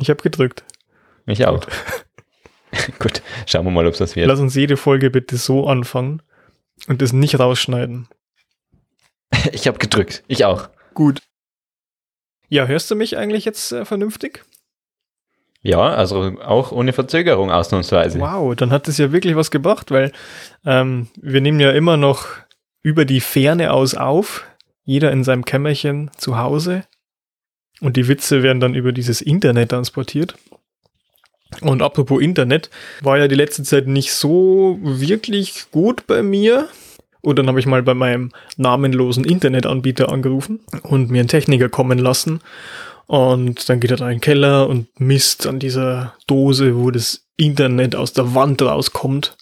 Ich habe gedrückt. Mich auch. Gut, schauen wir mal, ob es das wird. Lass uns jede Folge bitte so anfangen und das nicht rausschneiden. Ich habe gedrückt. Ich auch. Gut. Ja, hörst du mich eigentlich jetzt äh, vernünftig? Ja, also auch ohne Verzögerung ausnahmsweise. Wow, dann hat es ja wirklich was gebracht, weil ähm, wir nehmen ja immer noch über die Ferne aus auf, jeder in seinem Kämmerchen zu Hause. Und die Witze werden dann über dieses Internet transportiert. Und apropos Internet, war ja die letzte Zeit nicht so wirklich gut bei mir. Und dann habe ich mal bei meinem namenlosen Internetanbieter angerufen und mir einen Techniker kommen lassen. Und dann geht er da in den Keller und misst an dieser Dose, wo das Internet aus der Wand rauskommt.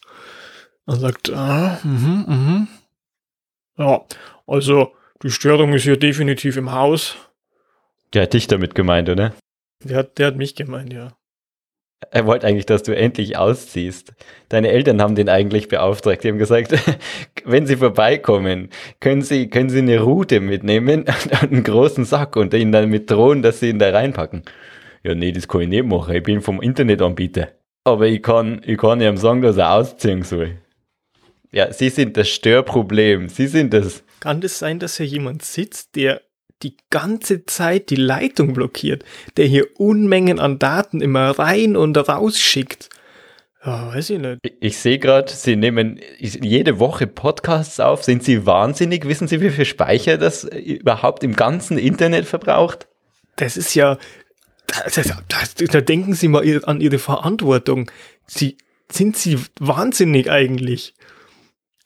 Und sagt, ah, mhm, mhm. Ja, also die Störung ist hier definitiv im Haus. Der hat dich damit gemeint, oder? Der hat, der hat mich gemeint, ja. Er wollte eigentlich, dass du endlich ausziehst. Deine Eltern haben den eigentlich beauftragt. Die haben gesagt, wenn sie vorbeikommen, können sie, können sie eine Route mitnehmen und einen großen Sack und ihnen dann mit drohen, dass sie ihn da reinpacken. Ja, nee, das kann ich nicht machen. Ich bin vom Internetanbieter. Aber ich kann, ich kann ihm sagen, dass er ausziehen soll. Ja, sie sind das Störproblem. Sie sind das. Kann das sein, dass hier jemand sitzt, der die ganze Zeit die Leitung blockiert, der hier Unmengen an Daten immer rein und raus schickt. Ja, weiß ich nicht. Ich, ich sehe gerade, Sie nehmen jede Woche Podcasts auf. Sind Sie wahnsinnig? Wissen Sie, wie viel Speicher das überhaupt im ganzen Internet verbraucht? Das ist ja, da, da, da denken Sie mal an Ihre Verantwortung. Sie, sind Sie wahnsinnig eigentlich?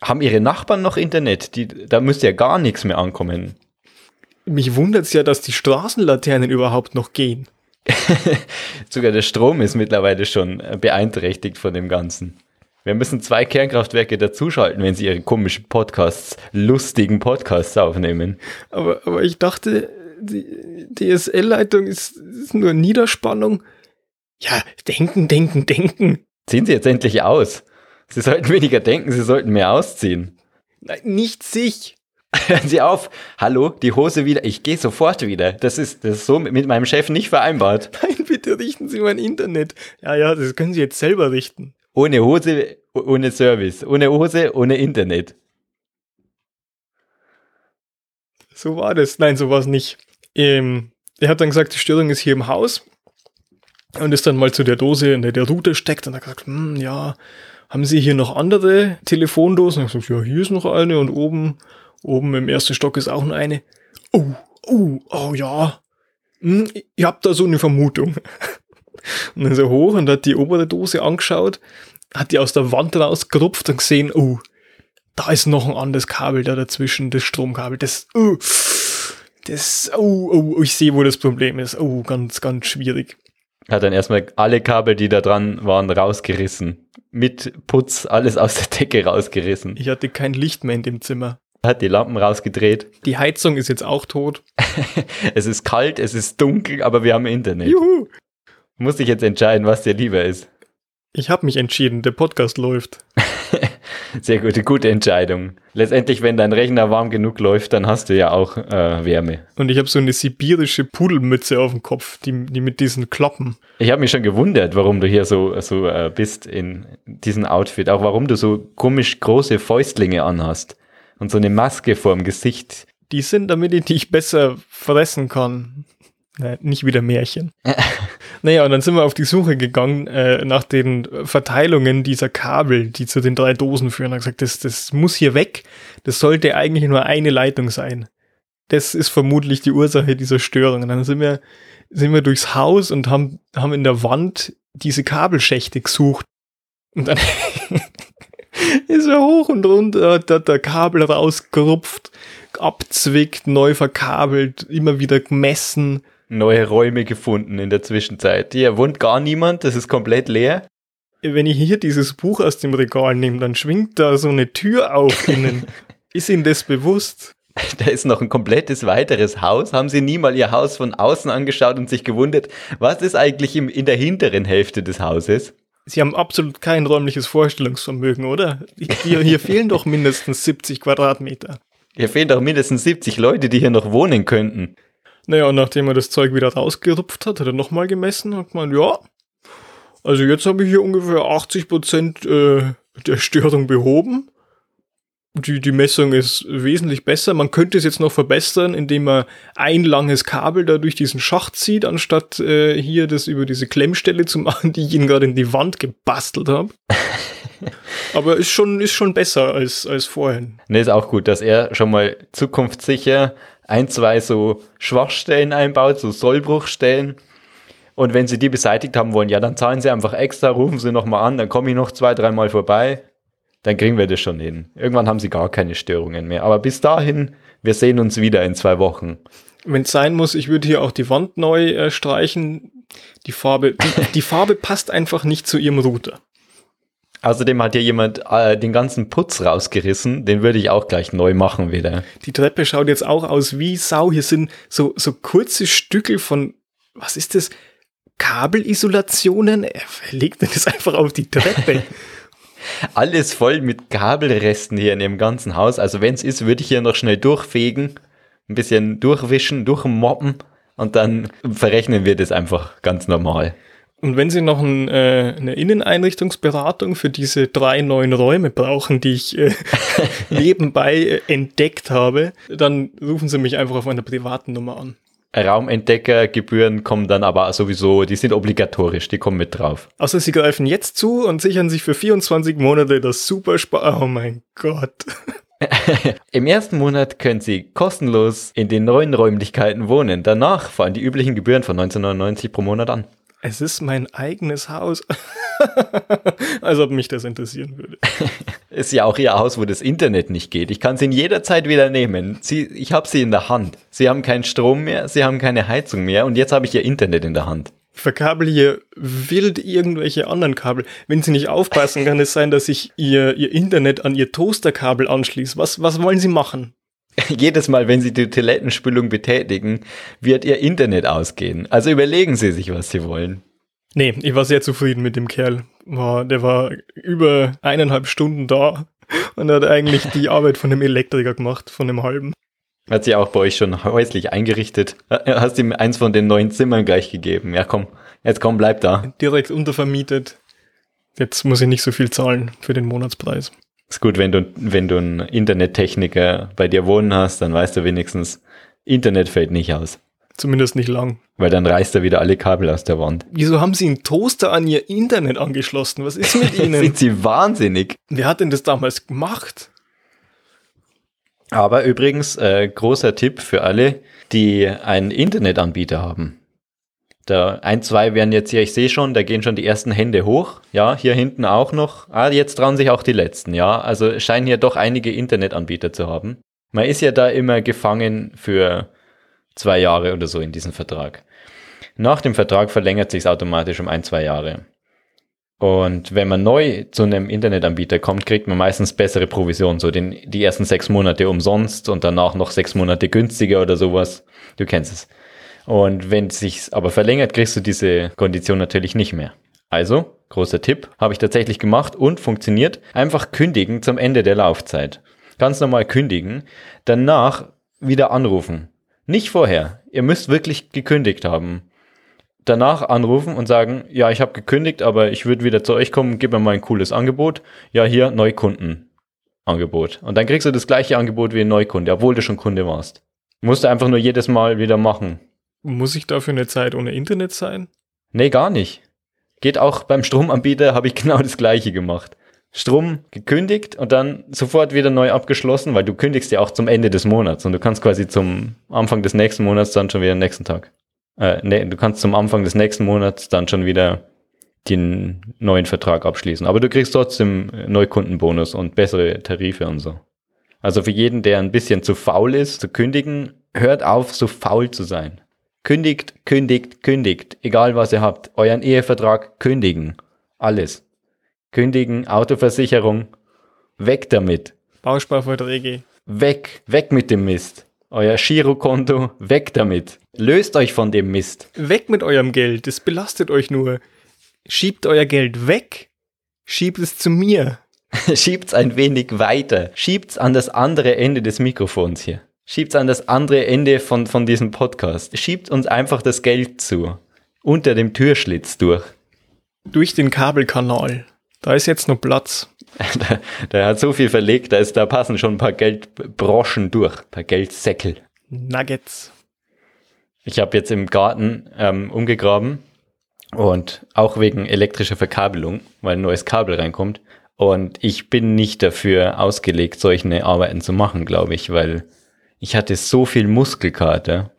Haben Ihre Nachbarn noch Internet? Die, da müsste ja gar nichts mehr ankommen. Mich wundert es ja, dass die Straßenlaternen überhaupt noch gehen. Sogar der Strom ist mittlerweile schon beeinträchtigt von dem Ganzen. Wir müssen zwei Kernkraftwerke dazuschalten, wenn sie ihre komischen Podcasts, lustigen Podcasts aufnehmen. Aber, aber ich dachte, die DSL-Leitung ist, ist nur Niederspannung. Ja, denken, denken, denken. Ziehen Sie jetzt endlich aus. Sie sollten weniger denken, Sie sollten mehr ausziehen. Nein, nicht sich. Hören Sie auf. Hallo, die Hose wieder. Ich gehe sofort wieder. Das ist, das ist so mit meinem Chef nicht vereinbart. Nein, bitte richten Sie mein Internet. Ja, ja, das können Sie jetzt selber richten. Ohne Hose, ohne Service. Ohne Hose, ohne Internet. So war das. Nein, so war es nicht. Ähm, er hat dann gesagt, die Störung ist hier im Haus. Und ist dann mal zu der Dose, in der der Router steckt. Und hat gesagt, hm, ja, haben Sie hier noch andere Telefondosen? Und ich gesagt, ja, hier ist noch eine und oben Oben im ersten Stock ist auch noch eine. Oh, oh, oh ja. Hm, ich hab da so eine Vermutung. Und dann so hoch und hat die obere Dose angeschaut, hat die aus der Wand rausgerupft und gesehen, oh, da ist noch ein anderes Kabel da dazwischen, das Stromkabel. Das, oh, das, oh, oh, ich sehe, wo das Problem ist. Oh, ganz, ganz schwierig. Hat dann erstmal alle Kabel, die da dran waren, rausgerissen. Mit Putz, alles aus der Decke rausgerissen. Ich hatte kein Licht mehr in dem Zimmer hat die Lampen rausgedreht. Die Heizung ist jetzt auch tot. es ist kalt, es ist dunkel, aber wir haben Internet. Juhu. Muss ich jetzt entscheiden, was dir lieber ist. Ich habe mich entschieden, der Podcast läuft. Sehr gute, gute Entscheidung. Letztendlich, wenn dein Rechner warm genug läuft, dann hast du ja auch äh, Wärme. Und ich habe so eine sibirische Pudelmütze auf dem Kopf, die, die mit diesen Kloppen. Ich habe mich schon gewundert, warum du hier so, so äh, bist in diesem Outfit. Auch warum du so komisch große Fäustlinge anhast und so eine Maske vorm Gesicht. Die sind, damit ich dich besser fressen kann. Naja, nicht wieder Märchen. naja, und dann sind wir auf die Suche gegangen äh, nach den Verteilungen dieser Kabel, die zu den drei Dosen führen. Und gesagt, das, das muss hier weg. Das sollte eigentlich nur eine Leitung sein. Das ist vermutlich die Ursache dieser Störung. Und dann sind wir, sind wir durchs Haus und haben, haben in der Wand diese Kabelschächte gesucht. Und dann ist er hoch und runter, hat der Kabel rausgerupft, abzwickt, neu verkabelt, immer wieder gemessen. Neue Räume gefunden in der Zwischenzeit. Hier wohnt gar niemand, das ist komplett leer. Wenn ich hier dieses Buch aus dem Regal nehme, dann schwingt da so eine Tür auf innen. ist Ihnen das bewusst? Da ist noch ein komplettes weiteres Haus. Haben Sie nie mal Ihr Haus von außen angeschaut und sich gewundert, was ist eigentlich im, in der hinteren Hälfte des Hauses? Sie haben absolut kein räumliches Vorstellungsvermögen, oder? Hier, hier fehlen doch mindestens 70 Quadratmeter. Hier fehlen doch mindestens 70 Leute, die hier noch wohnen könnten. Naja, und nachdem er das Zeug wieder rausgerupft hat, hat er nochmal gemessen und gemeint, ja, also jetzt habe ich hier ungefähr 80 Prozent, äh, der Störung behoben. Die, die Messung ist wesentlich besser. Man könnte es jetzt noch verbessern, indem man ein langes Kabel da durch diesen Schacht zieht, anstatt äh, hier das über diese Klemmstelle zu machen, die ich ihn gerade in die Wand gebastelt habe. Aber ist schon, ist schon besser als, als vorhin. Ne, ist auch gut, dass er schon mal zukunftssicher ein, zwei so Schwachstellen einbaut, so Sollbruchstellen. Und wenn sie die beseitigt haben wollen, ja, dann zahlen sie einfach extra, rufen sie nochmal an, dann komme ich noch zwei, dreimal vorbei. Dann kriegen wir das schon hin. Irgendwann haben sie gar keine Störungen mehr. Aber bis dahin, wir sehen uns wieder in zwei Wochen. Wenn es sein muss, ich würde hier auch die Wand neu äh, streichen. Die Farbe, die, die Farbe passt einfach nicht zu ihrem Router. Außerdem hat hier jemand äh, den ganzen Putz rausgerissen. Den würde ich auch gleich neu machen wieder. Die Treppe schaut jetzt auch aus wie Sau. Hier sind so, so kurze Stückel von, was ist das? Kabelisolationen? Er legt das einfach auf die Treppe. Alles voll mit Kabelresten hier in dem ganzen Haus. Also wenn es ist, würde ich hier noch schnell durchfegen, ein bisschen durchwischen, durchmoppen und dann verrechnen wir das einfach ganz normal. Und wenn Sie noch ein, äh, eine Inneneinrichtungsberatung für diese drei neuen Räume brauchen, die ich äh, nebenbei äh, entdeckt habe, dann rufen Sie mich einfach auf meiner privaten Nummer an. Raumentdeckergebühren kommen dann aber sowieso, die sind obligatorisch, die kommen mit drauf. Außer Sie greifen jetzt zu und sichern sich für 24 Monate das Superspar. Oh mein Gott. Im ersten Monat können Sie kostenlos in den neuen Räumlichkeiten wohnen. Danach fallen die üblichen Gebühren von 1999 pro Monat an. Es ist mein eigenes Haus. Als ob mich das interessieren würde. ist ja auch Ihr Haus, wo das Internet nicht geht. Ich kann sie in jeder Zeit wieder nehmen. Sie, ich habe sie in der Hand. Sie haben keinen Strom mehr, Sie haben keine Heizung mehr und jetzt habe ich Ihr Internet in der Hand. Ich verkabel hier wild irgendwelche anderen Kabel. Wenn Sie nicht aufpassen, kann es sein, dass ich Ihr, Ihr Internet an Ihr Toasterkabel anschließe. Was, was wollen Sie machen? Jedes Mal, wenn Sie die Toilettenspülung betätigen, wird Ihr Internet ausgehen. Also überlegen Sie sich, was Sie wollen. Nee, ich war sehr zufrieden mit dem Kerl. War, der war über eineinhalb Stunden da und hat eigentlich die Arbeit von dem Elektriker gemacht, von dem halben. Hat sie auch bei euch schon häuslich eingerichtet. Hast ihm eins von den neuen Zimmern gleich gegeben. Ja, komm, jetzt komm, bleib da. Direkt untervermietet. Jetzt muss ich nicht so viel zahlen für den Monatspreis. Ist gut, wenn du, wenn du einen Internettechniker bei dir wohnen hast, dann weißt du wenigstens, Internet fällt nicht aus. Zumindest nicht lang. Weil dann reißt er wieder alle Kabel aus der Wand. Wieso haben Sie einen Toaster an Ihr Internet angeschlossen? Was ist mit Ihnen? Sind Sie wahnsinnig? Wer hat denn das damals gemacht? Aber übrigens, äh, großer Tipp für alle, die einen Internetanbieter haben. Da ein, zwei werden jetzt hier, ich sehe schon, da gehen schon die ersten Hände hoch. Ja, hier hinten auch noch. Ah, jetzt trauen sich auch die letzten, ja. Also scheinen hier doch einige Internetanbieter zu haben. Man ist ja da immer gefangen für zwei Jahre oder so in diesem Vertrag. Nach dem Vertrag verlängert sich automatisch um ein, zwei Jahre. Und wenn man neu zu einem Internetanbieter kommt, kriegt man meistens bessere Provisionen, so den, die ersten sechs Monate umsonst und danach noch sechs Monate günstiger oder sowas. Du kennst es. Und wenn es sich aber verlängert, kriegst du diese Kondition natürlich nicht mehr. Also, großer Tipp, habe ich tatsächlich gemacht und funktioniert. Einfach kündigen zum Ende der Laufzeit. Ganz normal kündigen, danach wieder anrufen. Nicht vorher. Ihr müsst wirklich gekündigt haben. Danach anrufen und sagen, ja, ich habe gekündigt, aber ich würde wieder zu euch kommen, gib mir mal ein cooles Angebot. Ja, hier Neukundenangebot. Und dann kriegst du das gleiche Angebot wie ein Neukunde, obwohl du schon Kunde warst. Musst du einfach nur jedes Mal wieder machen. Muss ich dafür eine Zeit ohne Internet sein? Nee, gar nicht. Geht auch beim Stromanbieter, habe ich genau das gleiche gemacht. Strom gekündigt und dann sofort wieder neu abgeschlossen, weil du kündigst ja auch zum Ende des Monats und du kannst quasi zum Anfang des nächsten Monats dann schon wieder nächsten Tag. Äh, nee, du kannst zum Anfang des nächsten Monats dann schon wieder den neuen Vertrag abschließen. Aber du kriegst trotzdem Neukundenbonus und bessere Tarife und so. Also für jeden, der ein bisschen zu faul ist, zu kündigen, hört auf, so faul zu sein. Kündigt, kündigt, kündigt. Egal was ihr habt. Euren Ehevertrag kündigen. Alles. Kündigen, Autoversicherung. Weg damit. Bausparverträge. Weg, weg mit dem Mist. Euer Girokonto, weg damit. Löst euch von dem Mist. Weg mit eurem Geld. Es belastet euch nur. Schiebt euer Geld weg. Schiebt es zu mir. Schiebt's ein wenig weiter. Schiebt's an das andere Ende des Mikrofons hier. Schiebt's an das andere Ende von, von diesem Podcast. Schiebt uns einfach das Geld zu. Unter dem Türschlitz durch. Durch den Kabelkanal. Da ist jetzt noch Platz. Da, da hat so viel verlegt, da, ist, da passen schon ein paar Geldbroschen durch, ein paar Geldsäckel. Nuggets. Ich habe jetzt im Garten ähm, umgegraben und auch wegen elektrischer Verkabelung, weil ein neues Kabel reinkommt. Und ich bin nicht dafür ausgelegt, solche Arbeiten zu machen, glaube ich, weil ich hatte so viel Muskelkater.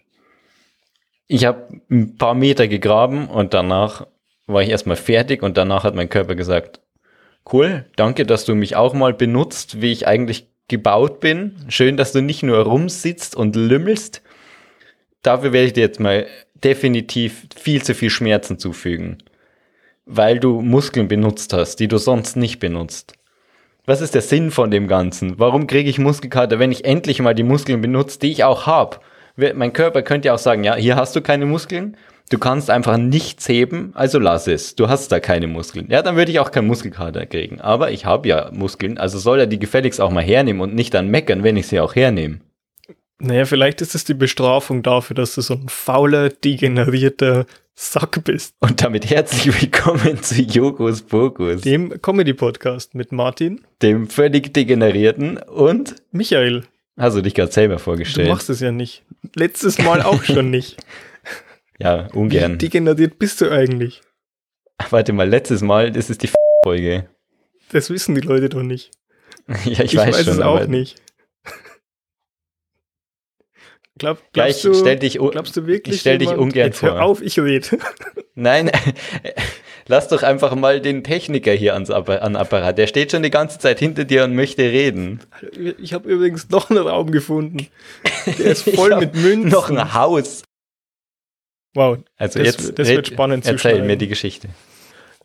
Ich habe ein paar Meter gegraben und danach war ich erstmal fertig und danach hat mein Körper gesagt, cool, danke, dass du mich auch mal benutzt, wie ich eigentlich gebaut bin. Schön, dass du nicht nur rumsitzt und lümmelst. Dafür werde ich dir jetzt mal definitiv viel zu viel Schmerzen zufügen, weil du Muskeln benutzt hast, die du sonst nicht benutzt. Was ist der Sinn von dem Ganzen? Warum kriege ich Muskelkater, wenn ich endlich mal die Muskeln benutze, die ich auch habe? Mein Körper könnte ja auch sagen, ja, hier hast du keine Muskeln, du kannst einfach nichts heben, also lass es. Du hast da keine Muskeln. Ja, dann würde ich auch keinen Muskelkater kriegen. Aber ich habe ja Muskeln, also soll er die gefälligst auch mal hernehmen und nicht dann meckern, wenn ich sie auch hernehme. Naja, vielleicht ist es die Bestrafung dafür, dass du so ein fauler, degenerierter Sack bist. Und damit herzlich willkommen zu Jogos Bogus, Dem Comedy-Podcast mit Martin, dem völlig degenerierten und Michael. hast du dich gerade selber Du vorgestellt? machst es ja nicht. Letztes Mal auch schon nicht. ja, Wie ungern. degeneriert bist du eigentlich? Warte mal, letztes Mal, das ist die Folge. Das wissen die Leute doch nicht. ja, ich, Ich, weiß, weiß, schon. es auch nicht. Glaub, Gleich glaubst, du, stell dich, glaubst du wirklich? ich stell dich jemand- ungern Jetzt hör vor. auf, ich rede. Nein, lass doch einfach mal den Techniker hier ans Appa- an Apparat. Der steht schon die ganze Zeit hinter dir und möchte reden. Ich habe übrigens noch einen Raum gefunden. Der ist voll mit Münzen. Noch ein Haus. Wow. Also Das- jetzt das wird spannend zu Erzähl schneiden. mir die Geschichte,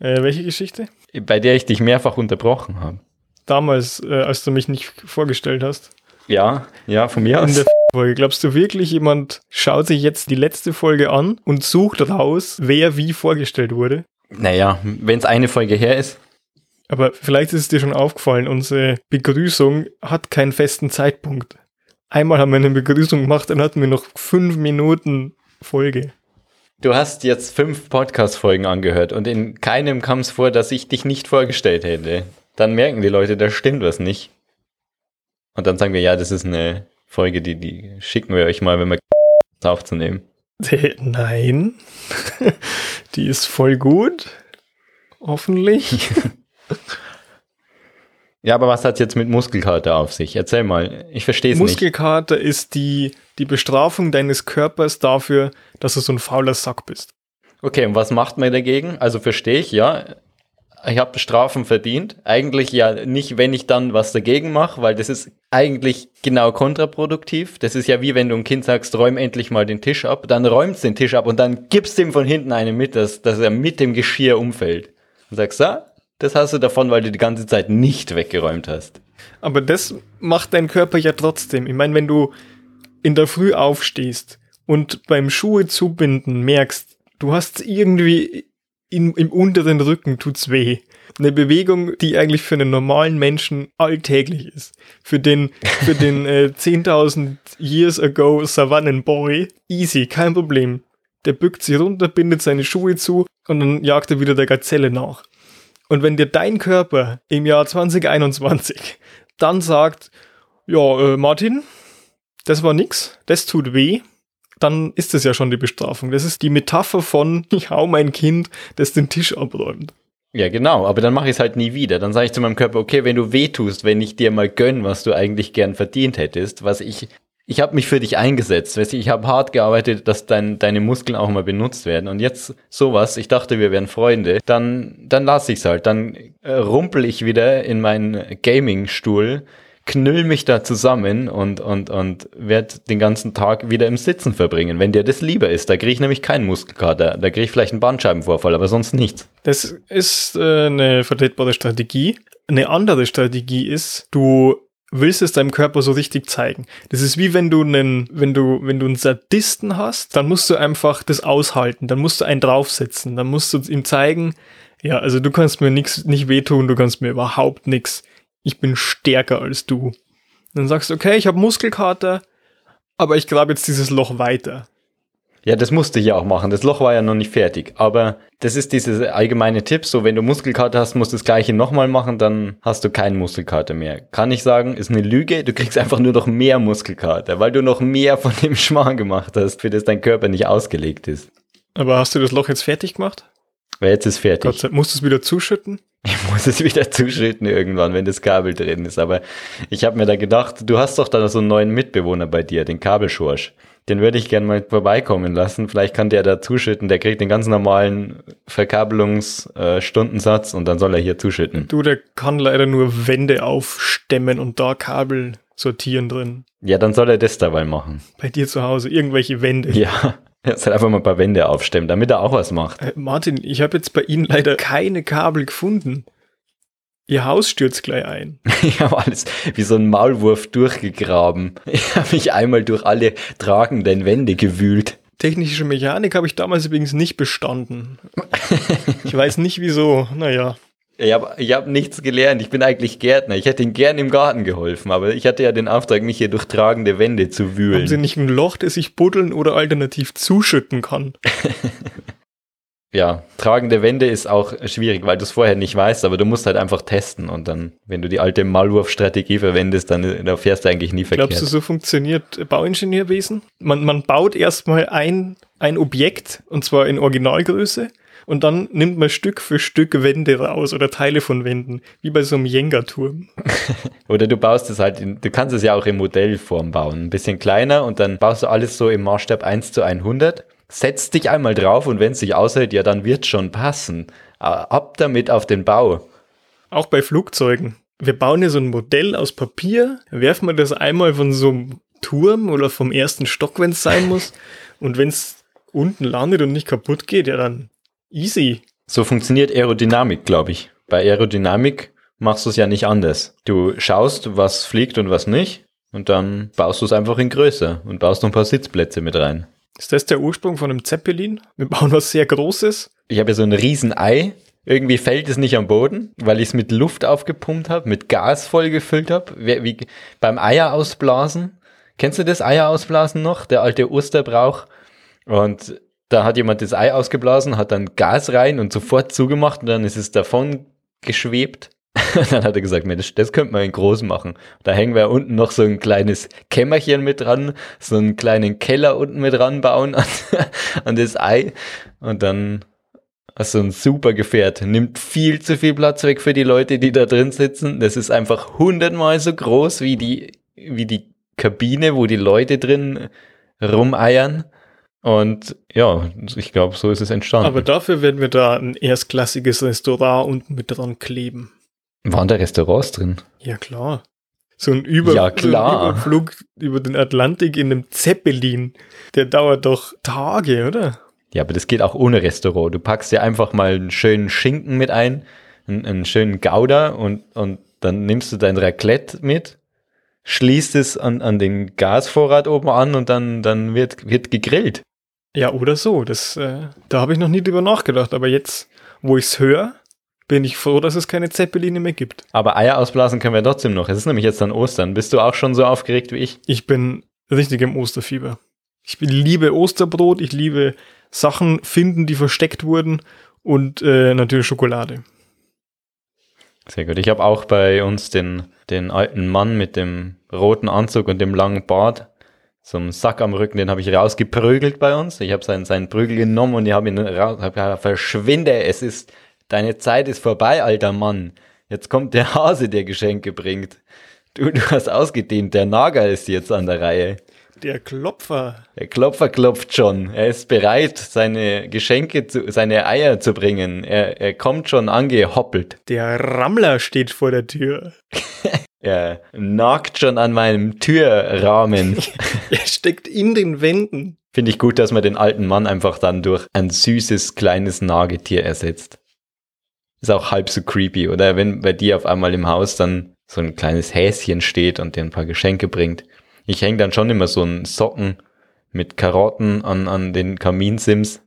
Äh, welche Geschichte? bei der ich dich mehrfach unterbrochen habe. Damals, äh, als du mich nicht vorgestellt hast. Ja, ja, von mir In aus. Folge. Glaubst du wirklich, jemand schaut sich jetzt die letzte Folge an und sucht raus, wer wie vorgestellt wurde? Naja, wenn es eine Folge her ist. Aber vielleicht ist es dir schon aufgefallen, unsere Begrüßung hat keinen festen Zeitpunkt. Einmal haben wir eine Begrüßung gemacht, dann hatten wir noch fünf Minuten Folge. Du hast jetzt fünf Podcast-Folgen angehört und in keinem kam es vor, dass ich dich nicht vorgestellt hätte. Dann merken die Leute, da stimmt was nicht. Und dann sagen wir, ja, das ist eine Folge, die, die schicken wir euch mal, wenn wir aufzunehmen. Nein. Die ist voll gut. Hoffentlich. Ja, aber was hat jetzt mit Muskelkater auf sich? Erzähl mal, ich verstehe es nicht. Muskelkater ist die, die Bestrafung deines Körpers dafür, dass du so ein fauler Sack bist. Okay, und was macht man dagegen? Also verstehe ich, ja. Ich habe Strafen verdient. Eigentlich ja nicht, wenn ich dann was dagegen mache, weil das ist eigentlich genau kontraproduktiv. Das ist ja wie wenn du einem Kind sagst, räum endlich mal den Tisch ab. Dann räumst den Tisch ab und dann gibst ihm von hinten eine mit, dass, dass er mit dem Geschirr umfällt. Und sagst, ja, das hast du davon, weil du die ganze Zeit nicht weggeräumt hast. Aber das macht dein Körper ja trotzdem. Ich meine, wenn du in der Früh aufstehst und beim Schuhe zubinden merkst, du hast irgendwie in, im unteren Rücken tut's weh. Eine Bewegung, die eigentlich für einen normalen Menschen alltäglich ist. Für den, für den äh, 10.000 Years ago Savannenboy, easy, kein Problem. Der bückt sich runter, bindet seine Schuhe zu und dann jagt er wieder der Gazelle nach. Und wenn dir dein Körper im Jahr 2021 dann sagt, ja, äh, Martin, das war nix, das tut weh, dann ist das ja schon die Bestrafung. Das ist die Metapher von, ich hau mein Kind, das den Tisch abräumt. Ja, genau, aber dann mache ich es halt nie wieder. Dann sage ich zu meinem Körper, okay, wenn du weh tust, wenn ich dir mal gönn, was du eigentlich gern verdient hättest, was ich, ich habe mich für dich eingesetzt, weißt du, ich habe hart gearbeitet, dass dein, deine Muskeln auch mal benutzt werden. Und jetzt sowas, ich dachte, wir wären Freunde, dann, dann lasse ich es halt. Dann äh, rumpel ich wieder in meinen Gaming-Stuhl, knüll mich da zusammen und, und, und werde den ganzen Tag wieder im Sitzen verbringen, wenn dir das lieber ist. Da kriege ich nämlich keinen Muskelkater. Da kriege ich vielleicht einen Bandscheibenvorfall, aber sonst nichts. Das ist äh, eine vertretbare Strategie. Eine andere Strategie ist, du willst es deinem Körper so richtig zeigen. Das ist wie wenn du einen, wenn du, wenn du einen Sadisten hast, dann musst du einfach das aushalten, dann musst du einen draufsetzen, dann musst du ihm zeigen, ja, also du kannst mir nix, nicht wehtun, du kannst mir überhaupt nichts. Ich bin stärker als du. Dann sagst du, okay, ich habe Muskelkater, Aber ich grabe jetzt dieses Loch weiter. Ja, das musste ich ja auch machen. Das Loch war ja noch nicht fertig. Aber das ist dieser allgemeine Tipp. So, wenn du Muskelkater hast, musst du das gleiche nochmal machen, dann hast du keinen Muskelkater mehr. Kann ich sagen, ist eine Lüge. Du kriegst einfach nur noch mehr Muskelkater, weil du noch mehr von dem Schmarrn gemacht hast, für das dein Körper nicht ausgelegt ist. Aber hast du das Loch jetzt fertig gemacht? Weil jetzt ist fertig. Gott sei Dank. Musst du es wieder zuschütten? Ich muss es wieder zuschütten irgendwann, wenn das Kabel drin ist. Aber ich habe mir da gedacht, du hast doch da so einen neuen Mitbewohner bei dir, den Kabelschorsch. Den würde ich gerne mal vorbeikommen lassen. Vielleicht kann der da zuschütten. Der kriegt den ganz normalen Verkabelungsstundensatz äh, und dann soll er hier zuschütten. Du, der kann leider nur Wände aufstemmen und da Kabel sortieren drin. Ja, dann soll er das dabei machen. Bei dir zu Hause, irgendwelche Wände. Ja, er soll einfach mal ein paar Wände aufstemmen, damit er auch was macht. Äh, Martin, ich habe jetzt bei Ihnen leider keine Kabel gefunden. Ihr Haus stürzt gleich ein. Ich habe alles wie so ein Maulwurf durchgegraben. Ich habe mich einmal durch alle tragenden Wände gewühlt. Technische Mechanik habe ich damals übrigens nicht bestanden. ich weiß nicht wieso. Naja. Ich habe ich hab nichts gelernt. Ich bin eigentlich Gärtner. Ich hätte ihm gern im Garten geholfen, aber ich hatte ja den Auftrag, mich hier durch tragende Wände zu wühlen. Haben Sie nicht ein Loch, das ich buddeln oder alternativ zuschütten kann? ja, tragende Wände ist auch schwierig, weil du es vorher nicht weißt, aber du musst halt einfach testen und dann, wenn du die alte Maulwurf-Strategie verwendest, dann da fährst du eigentlich nie verkehrt. Glaubst du, so funktioniert Bauingenieurwesen? Man, man baut erstmal ein, ein Objekt und zwar in Originalgröße und dann nimmt man Stück für Stück Wände raus oder Teile von Wänden, wie bei so einem Jenga-Turm. oder du baust es halt, in, du kannst es ja auch in Modellform bauen, ein bisschen kleiner und dann baust du alles so im Maßstab 1 zu 100 setz dich einmal drauf und wenn es sich aushält, ja, dann wird schon passen. Ab damit auf den Bau. Auch bei Flugzeugen. Wir bauen hier so ein Modell aus Papier, werfen wir das einmal von so einem Turm oder vom ersten Stock, wenn es sein muss. und wenn es unten landet und nicht kaputt geht, ja dann easy. So funktioniert Aerodynamik, glaube ich. Bei Aerodynamik machst du es ja nicht anders. Du schaust, was fliegt und was nicht, und dann baust du es einfach in Größe und baust noch ein paar Sitzplätze mit rein. Ist das der Ursprung von einem Zeppelin? Wir bauen was sehr Großes. Ich habe ja so ein Riesenei. Irgendwie fällt es nicht am Boden, weil ich es mit Luft aufgepumpt habe, mit Gas vollgefüllt habe. Wie, wie beim Eier ausblasen. Kennst du das Eier ausblasen noch? Der alte Osterbrauch. Und da hat jemand das Ei ausgeblasen, hat dann Gas rein und sofort zugemacht und dann ist es davon geschwebt. dann hat er gesagt, das, das könnte man in groß machen. Da hängen wir unten noch so ein kleines Kämmerchen mit dran, so einen kleinen Keller unten mit dran bauen an, an das Ei. Und dann hast du ein super Gefährt. Nimmt viel zu viel Platz weg für die Leute, die da drin sitzen. Das ist einfach hundertmal so groß wie die, wie die Kabine, wo die Leute drin rumeiern. Und ja, ich glaube, so ist es entstanden. Aber dafür werden wir da ein erstklassiges Restaurant unten mit dran kleben. Waren da Restaurants drin? Ja, klar. So ein, Über ja, klar. So ein Überflug über den Atlantik in einem Zeppelin, der dauert doch Tage, oder? Ja, aber das geht auch ohne Restaurant. Du packst dir einfach mal einen schönen Schinken mit ein, einen, einen schönen Gouda und, und dann nimmst du dein Raclette mit, schließt es an, an den Gasvorrat oben an und dann, dann wird, wird gegrillt. Ja, oder so. Das, äh, da habe ich noch nie drüber nachgedacht. Aber jetzt, wo ich es höre, bin ich froh, dass es keine Zeppeline mehr gibt. Aber Eier ausblasen können wir trotzdem noch. Es ist nämlich jetzt dann Ostern. Bist du auch schon so aufgeregt wie ich? Ich bin richtig im Osterfieber. Ich liebe Osterbrot, ich liebe Sachen finden, die versteckt wurden und äh, natürlich Schokolade. Sehr gut. Ich habe auch bei uns den, den alten Mann mit dem roten Anzug und dem langen Bart, so einem Sack am Rücken, den habe ich rausgeprügelt bei uns. Ich habe seinen, seinen Prügel genommen und ich habe ihn raus, hab gesagt, verschwinde, es ist Deine Zeit ist vorbei, alter Mann. Jetzt kommt der Hase, der Geschenke bringt. Du, du hast ausgedehnt, der Nager ist jetzt an der Reihe. Der Klopfer. Der Klopfer klopft schon. Er ist bereit, seine Geschenke, zu, seine Eier zu bringen. Er, er kommt schon angehoppelt. Der Rammler steht vor der Tür. er nagt schon an meinem Türrahmen. er steckt in den Wänden. Finde ich gut, dass man den alten Mann einfach dann durch ein süßes kleines Nagetier ersetzt. Ist auch halb so creepy, oder? Wenn bei dir auf einmal im Haus dann so ein kleines Häschen steht und dir ein paar Geschenke bringt. Ich hänge dann schon immer so einen Socken mit Karotten an, an den Kaminsims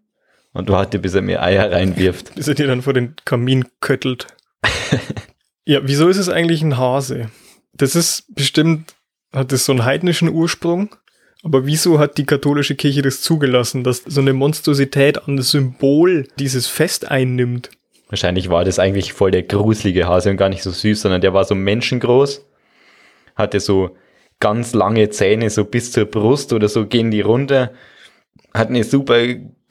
und warte, bis er mir Eier reinwirft. bis er dir dann vor den Kamin köttelt. ja, wieso ist es eigentlich ein Hase? Das ist bestimmt, hat das so einen heidnischen Ursprung, Aber wieso hat die katholische Kirche das zugelassen, dass so eine Monstrosität an Symbol dieses Fest einnimmt? Wahrscheinlich war das eigentlich voll der gruselige Hase und gar nicht so süß, sondern der war so menschengroß, hatte so ganz lange Zähne, so bis zur Brust oder so gehen die runter, hat eine super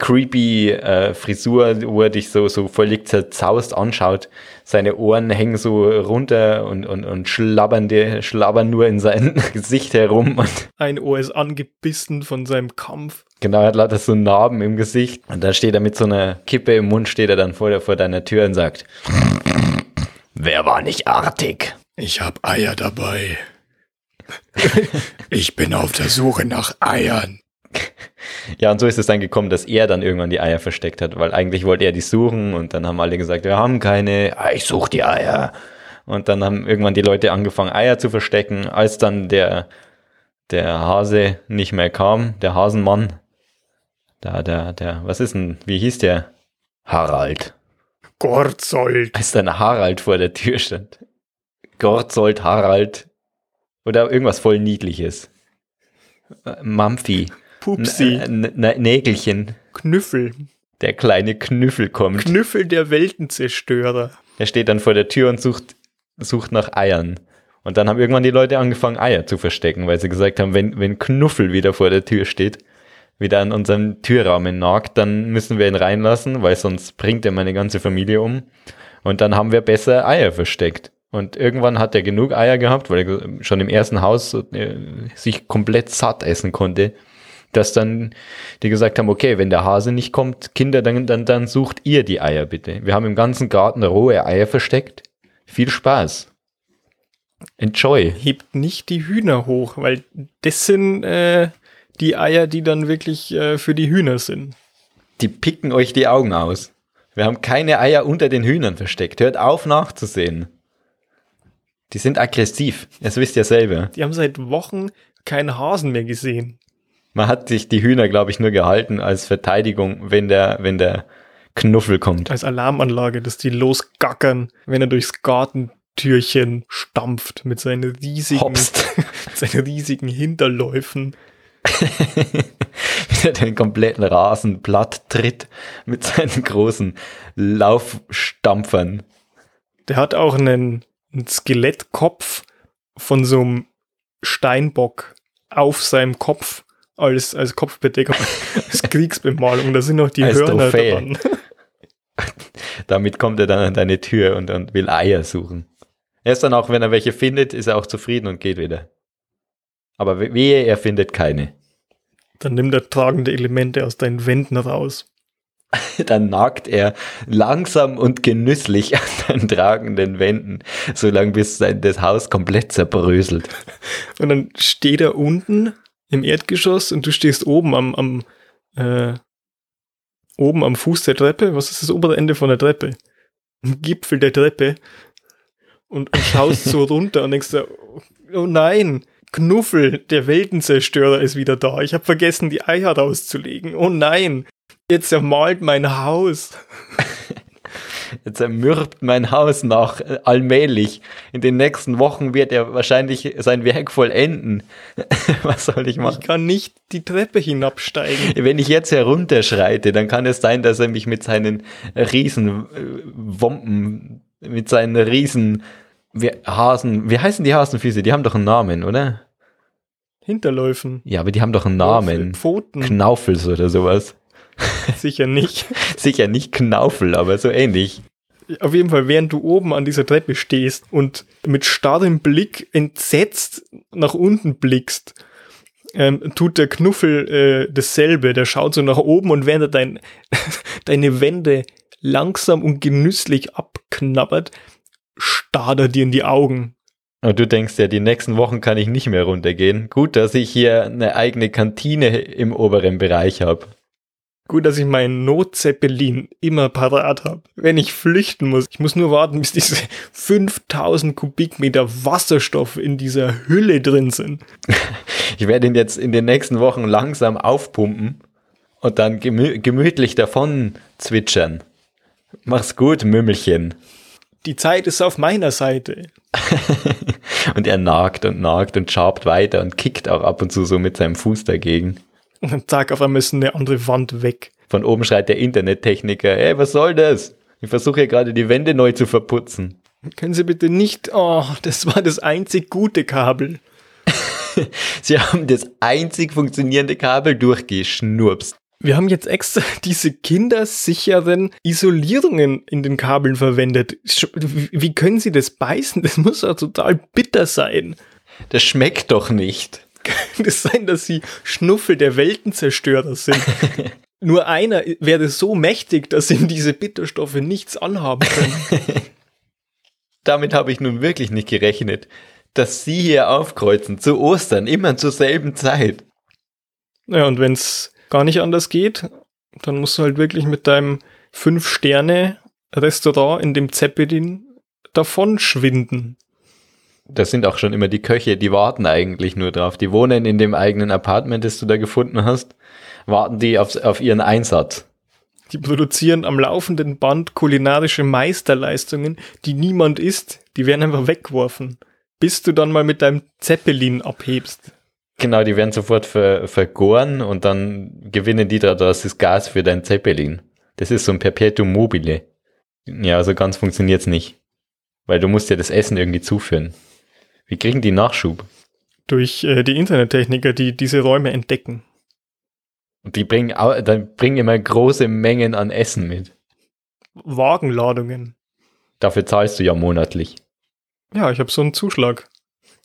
creepy äh, Frisur, wo er dich so, so völlig zerzaust anschaut. Seine Ohren hängen so runter und, und, und schlabbern, die, schlabbern nur in sein Gesicht herum. Und Ein Ohr ist angebissen von seinem Kampf. genau, er hat lauter so Narben im Gesicht. Und dann steht er mit so einer Kippe im Mund, steht er dann vor, der, vor deiner Tür und sagt, wer war nicht artig? Ich hab Eier dabei. ich bin auf der Suche nach Eiern. Ja, und so ist es dann gekommen, dass er dann irgendwann die Eier versteckt hat, weil eigentlich wollte er die suchen und dann haben alle gesagt, wir haben keine, Ah, ich suche die Eier. Und dann haben irgendwann die Leute angefangen, Eier zu verstecken, als dann der, der Hase nicht mehr kam, der Hasenmann. Da, der, der, was ist denn, wie hieß der? Harald. Gorzold. Als dann Harald vor der Tür stand. Gorzold, Harald. Oder irgendwas voll Niedliches. Äh, Mampfi. Pupsi, N Nägelchen. Knüffel, Der kleine Knüffel kommt. Knüffel der Weltenzerstörer. Er steht dann vor der Tür und sucht, sucht nach Eiern. Und dann haben irgendwann die Leute angefangen, Eier zu verstecken, weil sie gesagt haben, wenn, wenn Knuffel wieder vor der Tür steht, wieder an unserem Türrahmen nagt, dann müssen wir ihn reinlassen, weil sonst bringt er meine ganze Familie um. Und dann haben wir besser Eier versteckt. Und irgendwann hat er genug Eier gehabt, weil er schon im ersten Haus äh, sich komplett satt essen konnte, dass dann die gesagt haben, okay, wenn der Hase nicht kommt, Kinder, dann, dann, dann sucht ihr die Eier bitte. Wir haben im ganzen Garten rohe Eier versteckt. Viel Spaß. Enjoy. Hebt nicht die Hühner hoch, weil das sind äh, die Eier, die dann wirklich äh, für die Hühner sind. Die picken euch die Augen aus. Wir haben keine Eier unter den Hühnern versteckt. Hört auf nachzusehen. Die sind aggressiv. Das wisst ihr selber. Die haben seit Wochen keinen Hasen mehr gesehen. Man hat sich die Hühner, glaube ich, nur gehalten als Verteidigung, wenn der, wenn der Knuffel kommt. Als Alarmanlage, dass die losgackern, wenn er durchs Gartentürchen stampft mit seinen riesigen, Hopst. mit seinen riesigen Hinterläufen. Wie er den kompletten Rasen platt tritt mit seinen großen Laufstampfern. Der hat auch einen, einen Skelettkopf von so einem Steinbock auf seinem Kopf als, als Kopfbedeckung, als Kriegsbemalung. Da sind noch die Als Hörner Trophäe. dran. Damit kommt er dann an deine Tür und, und will Eier suchen. Er ist dann auch, wenn er welche findet, ist er auch zufrieden und geht wieder. Aber we- wehe, er findet keine. Dann nimmt er tragende Elemente aus deinen Wänden raus. Dann nagt er langsam und genüsslich an den tragenden Wänden, solange bis sein, das Haus komplett zerbröselt. Und dann steht er unten im Erdgeschoss und du stehst oben am, am äh, oben am Fuß der Treppe. Was ist das obere Ende von der Treppe? Am Gipfel der Treppe. Und, und schaust so runter und denkst dir, oh nein, Knuffel, der Weltenzerstörer ist wieder da. Ich habe vergessen, die Eier rauszulegen. Oh nein, jetzt ermalt mein Haus. Jetzt ermürbt mein Haus nach äh, allmählich. In den nächsten Wochen wird er wahrscheinlich sein Werk vollenden. Was soll ich Ich machen? kann nicht die Treppe hinabsteigen. Wenn ich jetzt herunterschreite, dann kann es sein, dass er mich mit seinen riesen äh, mit seinen riesen wie, Hasen, wie heißen die Hasenfüße? Die haben doch einen Namen, oder? Hinterläufen. Ja, aber die haben doch einen Namen. Pfoten. Knaufels oder sowas. Sicher nicht. Sicher nicht Knaufel, aber so ähnlich. Auf jeden Fall, während du oben an dieser Treppe stehst und mit starrem Blick entsetzt nach unten blickst, ähm, tut der Knuffel äh, dasselbe. Der schaut so nach oben und während er dein, deine Wände langsam und genüsslich abknabbert, starrt er dir in die Augen. Und du denkst ja, die nächsten Wochen kann ich nicht mehr runtergehen. Gut, dass ich hier eine eigene Kantine im oberen Bereich habe. Gut, dass ich meinen Notzeppelin immer parat habe, wenn ich flüchten muss. Ich muss nur warten, bis diese 5000 Kubikmeter Wasserstoff in dieser Hülle drin sind. Ich werde ihn jetzt in den nächsten Wochen langsam aufpumpen und dann gemü gemütlich davon zwitschern. Mach's gut, Mümmelchen. die Zeit ist auf meiner Seite. und er nagt und nagt und schabt weiter und kickt auch ab und zu so mit seinem Fuß dagegen. Und dann zack, auf einmal ist eine andere Wand weg. Von oben schreit der Internettechniker, ey, was soll das? Ich versuche hier gerade die Wände neu zu verputzen. Können Sie bitte nicht, oh, das war das einzig gute Kabel. Sie haben das einzig funktionierende Kabel durchgeschnurpst. Wir haben jetzt extra diese kindersicheren Isolierungen in den Kabeln verwendet. Wie können Sie das beißen? Das muss ja total bitter sein. Das schmeckt doch nicht. Kann es sein, dass Sie Schnuffel der Weltenzerstörer sind? Nur einer wäre so mächtig, dass ihm diese Bitterstoffe nichts anhaben können. Damit habe ich nun wirklich nicht gerechnet, dass Sie hier aufkreuzen zu Ostern, immer zur selben Zeit. Ja, und wenn es gar nicht anders geht, dann musst du halt wirklich mit deinem Fünf-Sterne-Restaurant in dem Zeppelin davon schwinden. Das sind auch schon immer die Köche, die warten eigentlich nur drauf. Die wohnen in dem eigenen Apartment, das du da gefunden hast, warten die auf, auf ihren Einsatz. Die produzieren am laufenden Band kulinarische Meisterleistungen, die niemand isst. Die werden einfach weggeworfen, bis du dann mal mit deinem Zeppelin abhebst. Genau, die werden sofort ver, vergoren und dann gewinnen die daraus das Gas für dein Zeppelin. Das ist so ein Perpetuum mobile. Ja, also ganz funktioniert's nicht. Weil du musst ja das Essen irgendwie zuführen. Wie kriegen die Nachschub? Durch äh, die Internettechniker, die diese Räume entdecken. Und die bringen, dann bringen immer große Mengen an Essen mit. Wagenladungen. Dafür zahlst du ja monatlich. Ja, ich habe so einen Zuschlag.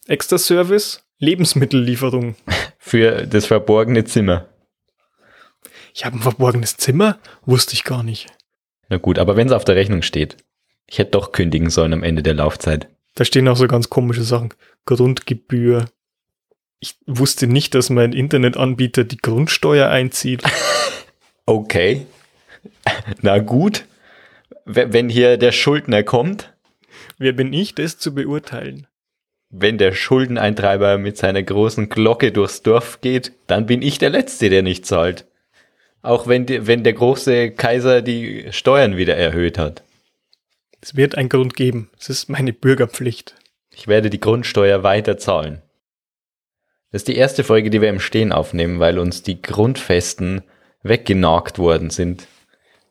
Extra Service, Lebensmittellieferung. Für das verborgene Zimmer. Ich habe ein verborgenes Zimmer? Wusste ich gar nicht. Na gut, aber wenn es auf der Rechnung steht. Ich hätte doch kündigen sollen am Ende der Laufzeit. Da stehen auch so ganz komische Sachen. Grundgebühr. Ich wusste nicht, dass mein Internetanbieter die Grundsteuer einzieht. Okay. Na gut. Wenn hier der Schuldner kommt, Wer bin ich, das zu beurteilen? wenn der Schuldeneintreiber mit seiner großen Glocke durchs Dorf geht, dann bin ich der Letzte, der nicht zahlt. Auch wenn, die, wenn der große Kaiser die Steuern wieder erhöht hat. Es wird einen Grund geben. Es ist meine Bürgerpflicht. Ich werde die Grundsteuer weiter zahlen. Das ist die erste Folge, die wir im Stehen aufnehmen, weil uns die Grundfesten weggenagt worden sind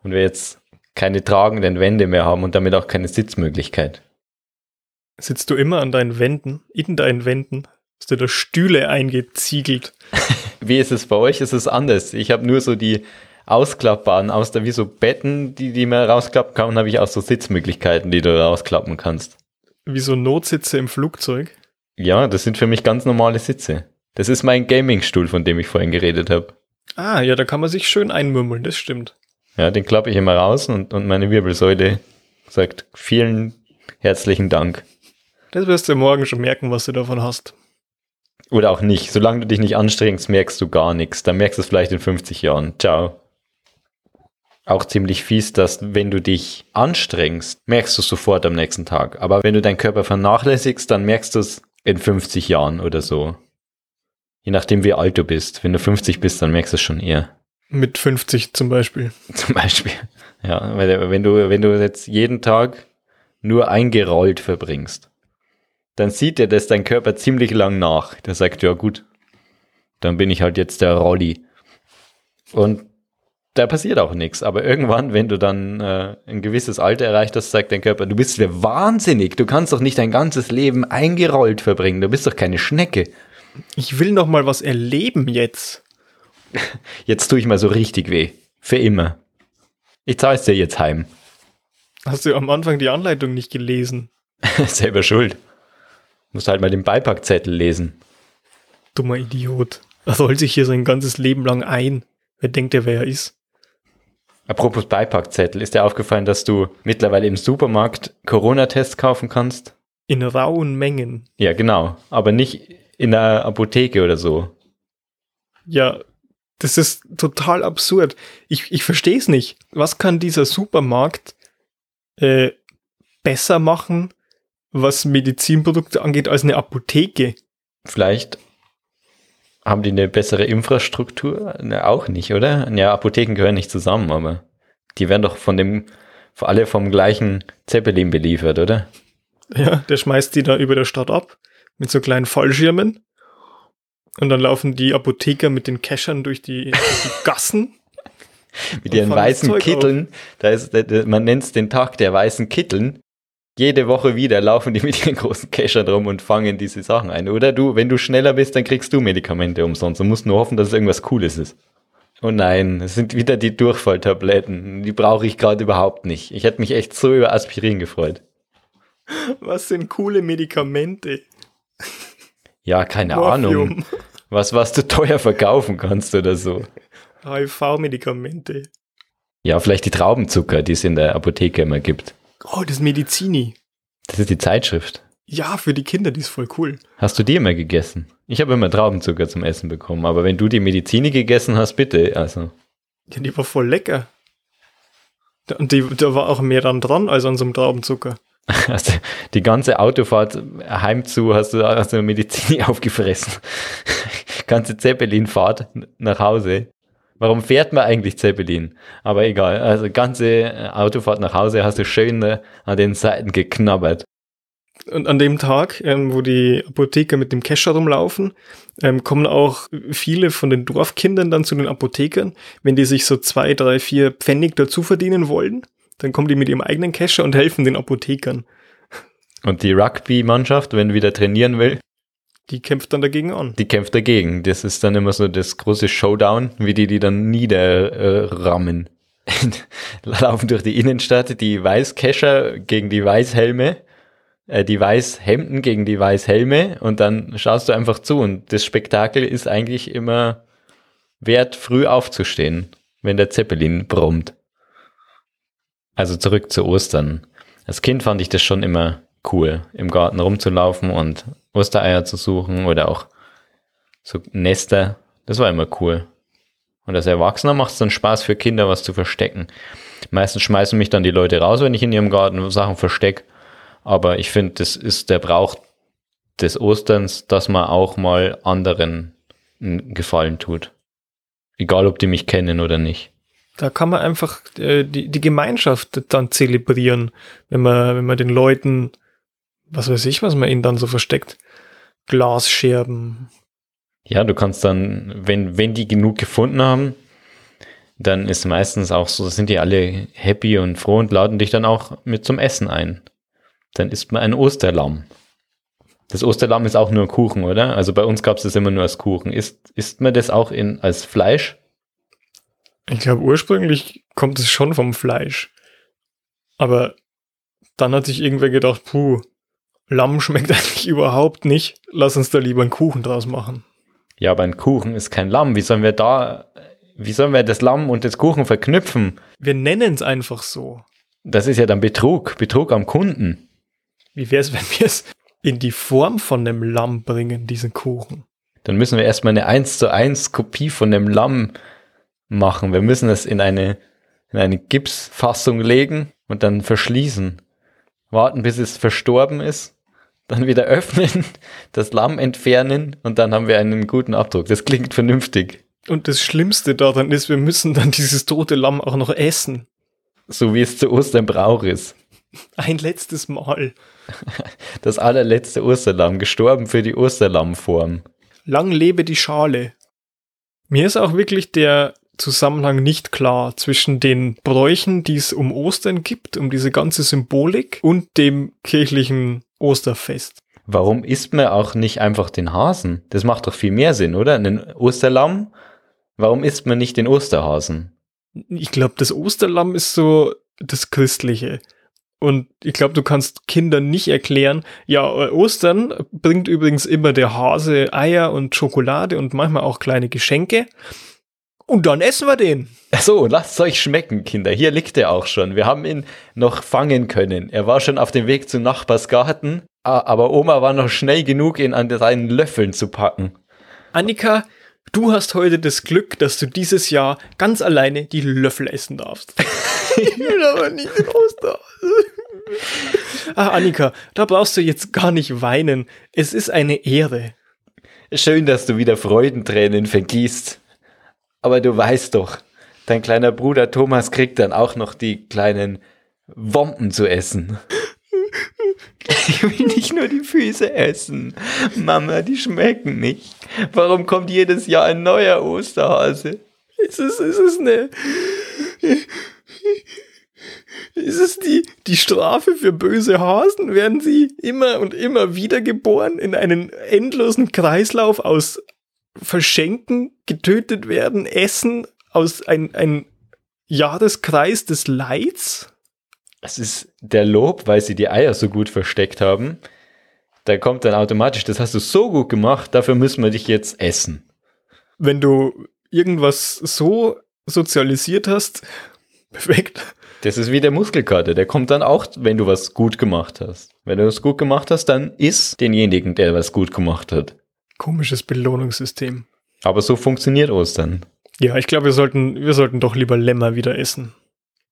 und wir jetzt keine tragenden Wände mehr haben und damit auch keine Sitzmöglichkeit. Sitzt du immer an deinen Wänden, in deinen Wänden, hast du da Stühle eingeziegelt. Wie ist es bei euch? Ist es anders? Ich habe nur so die ausklappbaren, aus der wie so Betten, die, die man rausklappen kann, habe ich auch so Sitzmöglichkeiten, die du rausklappen kannst. Wie so Notsitze im Flugzeug. Ja, das sind für mich ganz normale Sitze. Das ist mein Gamingstuhl, von dem ich vorhin geredet habe. Ah, ja, da kann man sich schön einmümmeln, das stimmt. Ja, den klappe ich immer raus und, und meine Wirbelsäule sagt vielen herzlichen Dank. Das wirst du morgen schon merken, was du davon hast. Oder auch nicht. Solange du dich nicht anstrengst, merkst du gar nichts. Dann merkst du es vielleicht in 50 Jahren. Ciao. Auch ziemlich fies, dass wenn du dich anstrengst, merkst du es sofort am nächsten Tag. Aber wenn du deinen Körper vernachlässigst, dann merkst du es in 50 Jahren oder so. Je nachdem, wie alt du bist. Wenn du 50 bist, dann merkst du es schon eher. Mit 50 zum Beispiel. Zum Beispiel. Ja, weil wenn du, wenn du jetzt jeden Tag nur eingerollt verbringst, dann sieht dir das dein Körper ziemlich lang nach. Der sagt, ja gut, dann bin ich halt jetzt der Rolli. Und da passiert auch nichts. Aber irgendwann, wenn du dann äh, ein gewisses Alter erreicht hast, sagt dein Körper, du bist ja wahnsinnig. Du kannst doch nicht dein ganzes Leben eingerollt verbringen. Du bist doch keine Schnecke. Ich will noch mal was erleben jetzt. Jetzt tue ich mal so richtig weh. Für immer. Ich zahle es dir jetzt heim. Hast du am Anfang die Anleitung nicht gelesen? Selber schuld. Musst halt mal den Beipackzettel lesen. Dummer Idiot. Er soll sich hier sein ganzes Leben lang ein. Wer denkt er, wer er ist? Apropos Beipackzettel, ist dir aufgefallen, dass du mittlerweile im Supermarkt Corona-Tests kaufen kannst? In rauen Mengen. Ja, genau. Aber nicht in der Apotheke oder so. Ja, das ist total absurd. Ich, ich verstehe es nicht. Was kann dieser Supermarkt äh, besser machen, was Medizinprodukte angeht, als eine Apotheke? Vielleicht haben die eine bessere Infrastruktur? Ne, auch nicht, oder? Ja, Apotheken gehören nicht zusammen, aber die werden doch von dem Vor allem vom gleichen Zeppelin beliefert, oder? Ja, der schmeißt die da über der Stadt ab mit so kleinen Fallschirmen. Und dann laufen die Apotheker mit den Cashern durch die, durch die Gassen. Mit ihren weißen Kitteln. Da ist, man nennt es den Tag der weißen Kitteln. Jede Woche wieder laufen die mit ihren großen Cashern rum und fangen diese Sachen ein. Oder du, wenn du schneller bist, dann kriegst du Medikamente umsonst und musst nur hoffen, dass es irgendwas Cooles ist. Oh nein, es sind wieder die Durchfalltabletten. Die brauche ich gerade überhaupt nicht. Ich hätte mich echt so über Aspirin gefreut. Was sind coole Medikamente? Ja, keine Ahnung. Morphium. Was, was du teuer verkaufen kannst oder so. HIV-Medikamente. Ja, vielleicht die Traubenzucker, die es in der Apotheke immer gibt. Oh, das Medizini. Das ist die Zeitschrift. Ja, für die Kinder, die ist voll cool. Hast du die immer gegessen? Ich habe immer Traubenzucker zum Essen bekommen, aber wenn du die Medizini gegessen hast, bitte, also. Ja, die war voll lecker. Und die, da war auch mehr dann dran als an so einem Traubenzucker. Du die ganze Autofahrt heimzu hast du hast du Medizini aufgefressen. ganze Zeppelin-Fahrt nach Hause. Warum fährt man eigentlich Zeppelin? Aber egal, also ganze Autofahrt nach Hause hast du schön äh, an den Seiten geknabbert. Und an dem Tag, ähm, wo die Apotheker mit dem Kescher rumlaufen, ähm, kommen auch viele von den Dorfkindern dann zu den Apothekern, wenn die sich so zwei, drei, vier Pfennig dazu verdienen wollen. Dann kommen die mit ihrem eigenen Kescher und helfen den Apothekern. Und die Rugby-Mannschaft, wenn wieder trainieren will, Die kämpft dann dagegen an. die kämpft dagegen. Das ist dann immer so das große Showdown, wie die die dann niederrammen. Laufen durch die Innenstadt, die Weißkescher gegen die Weißhelme, äh, die Weißhemden gegen die Weißhelme und dann schaust du einfach zu und das Spektakel ist eigentlich immer wert, früh aufzustehen, wenn der Zeppelin brummt. Also zurück zu Ostern. Als Kind fand ich das schon immer cool, im Garten rumzulaufen und Ostereier zu suchen oder auch so Nester. Das war immer cool. Und als Erwachsener macht es dann Spaß für Kinder, was zu verstecken. Meistens schmeißen mich dann die Leute raus, wenn ich in ihrem Garten Sachen verstecke. Aber ich finde, das ist der Brauch des Osterns, dass man auch mal anderen einen Gefallen tut. Egal, ob die mich kennen oder nicht. Da kann man einfach äh, die, die Gemeinschaft dann zelebrieren, wenn man, wenn man den Leuten, was weiß ich, was man ihnen dann so versteckt, Glasscherben. Ja, du kannst dann, wenn, wenn die genug gefunden haben, dann ist meistens auch so, sind die alle happy und froh und laden dich dann auch mit zum Essen ein. Dann isst man ein Osterlamm. Das Osterlamm ist auch nur Kuchen, oder? Also bei uns gab es das immer nur als Kuchen. Isst, isst man das auch in, als Fleisch? Ich glaube, ursprünglich kommt es schon vom Fleisch. Aber dann hat sich irgendwer gedacht, puh, Lamm schmeckt eigentlich überhaupt nicht. Lass uns da lieber einen Kuchen draus machen. Ja, aber ein Kuchen ist kein Lamm. Wie sollen wir da, wie sollen wir das Lamm und das Kuchen verknüpfen? Wir nennen es einfach so. Das ist ja dann Betrug, Betrug am Kunden. Wie wäre es, wenn wir es in die Form von einem Lamm bringen, diesen Kuchen? Dann müssen wir erstmal eine 1 zu 1 Kopie von dem Lamm machen. Wir müssen es in eine, in eine Gipsfassung legen und dann verschließen. Warten, bis es verstorben ist. Dann wieder öffnen, das Lamm entfernen und dann haben wir einen guten Abdruck. Das klingt vernünftig. Und das Schlimmste daran ist, wir müssen dann dieses tote Lamm auch noch essen. So wie es zu Ostern Brauch ist. Ein letztes Mal. Das allerletzte Osterlamm, gestorben für die Osterlammform. Lang lebe die Schale. Mir ist auch wirklich der Zusammenhang nicht klar zwischen den Bräuchen, die es um Ostern gibt, um diese ganze Symbolik und dem kirchlichen Osterfest. Warum isst man auch nicht einfach den Hasen? Das macht doch viel mehr Sinn, oder? Ein Osterlamm? Warum isst man nicht den Osterhasen? Ich glaube, das Osterlamm ist so das Christliche. Und ich glaube, du kannst Kindern nicht erklären, ja, Ostern bringt übrigens immer der Hase Eier und Schokolade und manchmal auch kleine Geschenke. Und dann essen wir den. So, lasst euch schmecken, Kinder. Hier liegt er auch schon. Wir haben ihn noch fangen können. Er war schon auf dem Weg zu Nachbars Garten, a- aber Oma war noch schnell genug, ihn an seinen Löffeln zu packen. Annika, du hast heute das Glück, dass du dieses Jahr ganz alleine die Löffel essen darfst. ich will aber nicht den Osterhase. ah, Annika, da brauchst du jetzt gar nicht weinen. Es ist eine Ehre. Schön, dass du wieder Freudentränen vergießt. Aber du weißt doch, dein kleiner Bruder Thomas kriegt dann auch noch die kleinen Wompen zu essen. Ich will nicht nur die Füße essen. Mama, die schmecken nicht. Warum kommt jedes Jahr ein neuer Osterhase? Es ist, es ist eine. Ist es die, die Strafe für böse Hasen? Werden sie immer und immer wieder geboren in einen endlosen Kreislauf aus Verschenken, getötet werden, Essen, aus ein, ein Jahreskreis des Leids? Es ist der Lob, weil sie die Eier so gut versteckt haben. Da kommt dann automatisch, das hast du so gut gemacht, dafür müssen wir dich jetzt essen. Wenn du irgendwas so sozialisiert hast, perfekt. Das ist wie der Muskelkater, der kommt dann auch, wenn du was gut gemacht hast. Wenn du was gut gemacht hast, dann isst denjenigen, der was gut gemacht hat. Komisches Belohnungssystem. Aber so funktioniert Ostern. Ja, ich glaube, wir sollten, wir sollten doch lieber Lämmer wieder essen.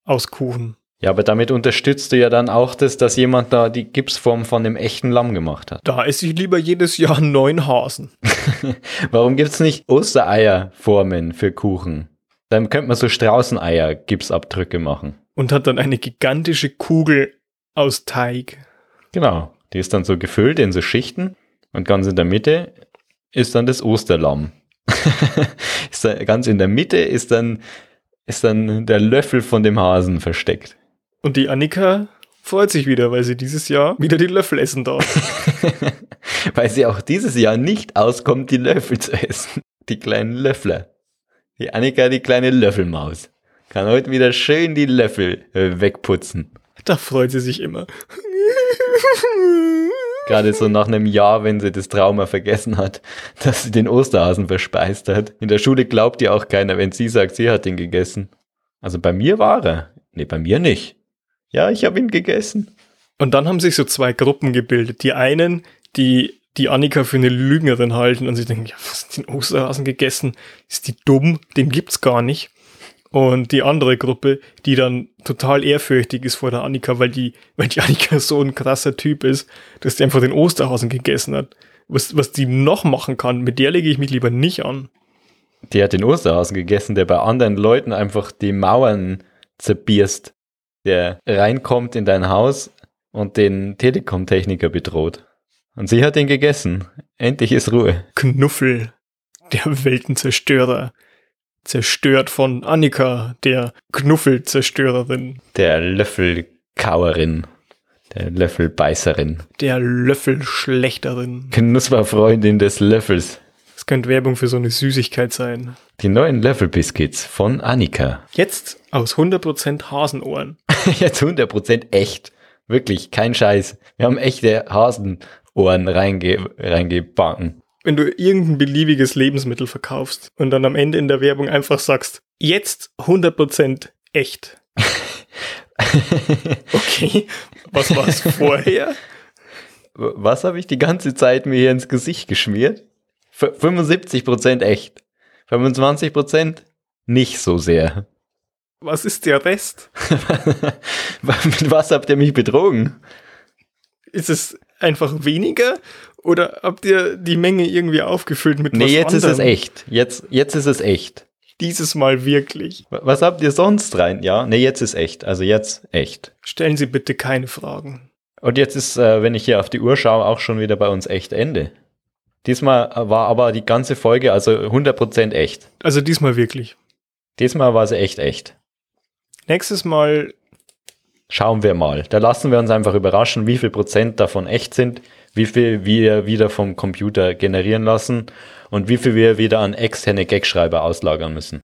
Aus Kuchen. Ja, aber damit unterstützt du ja dann auch das, dass jemand da die Gipsform von dem echten Lamm gemacht hat. Da esse ich lieber jedes Jahr neun Hasen. Warum gibt's nicht Ostereierformen für Kuchen? Dann könnte man so Straußeneier-Gipsabdrücke machen. Und hat dann eine gigantische Kugel aus Teig. Genau. Die ist dann so gefüllt in so Schichten und ganz in der Mitte ist dann das Osterlamm. ist da, ganz in der Mitte ist dann, ist dann der Löffel von dem Hasen versteckt. Und die Annika freut sich wieder, weil sie dieses Jahr wieder die Löffel essen darf. Weil sie auch dieses Jahr nicht auskommt, die Löffel zu essen. Die kleinen Löffler. Die Annika, die kleine Löffelmaus. Kann heute wieder schön die Löffel äh, wegputzen. Da freut sie sich immer. Gerade so nach einem Jahr, wenn sie das Trauma vergessen hat, dass sie den Osterhasen verspeist hat. In der Schule glaubt ihr auch keiner, wenn sie sagt, sie hat ihn gegessen. Also bei mir war er. Nee, bei mir nicht. Ja, ich habe ihn gegessen. Und dann haben sich so zwei Gruppen gebildet. Die einen, die die Annika für eine Lügnerin halten und sie denken, ja, was hat den Osterhasen gegessen? Ist die dumm? Den gibt's gar nicht. Und die andere Gruppe, die dann total ehrfürchtig ist vor der Annika, weil die, weil die Annika so ein krasser Typ ist, dass die einfach den Osterhasen gegessen hat. Was, was die noch machen kann, mit der lege ich mich lieber nicht an. Die hat den Osterhasen gegessen, der bei anderen Leuten einfach die Mauern zerbierst. Der reinkommt in dein Haus und den Telekom-Techniker bedroht. Und sie hat ihn gegessen. Endlich ist Ruhe. Knuffel, der Weltenzerstörer. Zerstört von Annika, der Knuffelzerstörerin. Der Löffelkauerin. Der Löffelbeißerin. Der Löffelschlechterin. Knusperfreundin des Löffels. Das könnte Werbung für so eine Süßigkeit sein. Die neuen Löffelbiscuits von Annika. Jetzt aus 100% Hasenohren. Jetzt 100% echt. Wirklich, kein Scheiß. Wir haben echte Hasenohren reinge reingebacken. Wenn du irgendein beliebiges Lebensmittel verkaufst und dann am Ende in der Werbung einfach sagst, jetzt 100% echt. Okay, was war es vorher? Was habe ich die ganze Zeit mir hier ins Gesicht geschmiert? F 75% echt. 25% nicht so sehr. Was ist der Rest? Mit was habt ihr mich betrogen? Ist es einfach weniger oder habt ihr die Menge irgendwie aufgefüllt mit Nee, was jetzt ist anderem? es echt. Jetzt, jetzt ist es echt. Dieses Mal wirklich. Was habt ihr sonst rein? Ja, nee, jetzt ist echt. Also jetzt echt. Stellen Sie bitte keine Fragen. Und jetzt ist, äh, wenn ich hier auf die Uhr schaue, auch schon wieder bei uns echt Ende. Diesmal war aber die ganze Folge also 100% echt. Also diesmal wirklich. Diesmal war sie echt echt. Nächstes Mal, Schauen wir mal. Da lassen wir uns einfach überraschen, wie viel Prozent davon echt sind, wie viel wir wieder vom Computer generieren lassen und wie viel wir wieder an externe Gagschreiber auslagern müssen.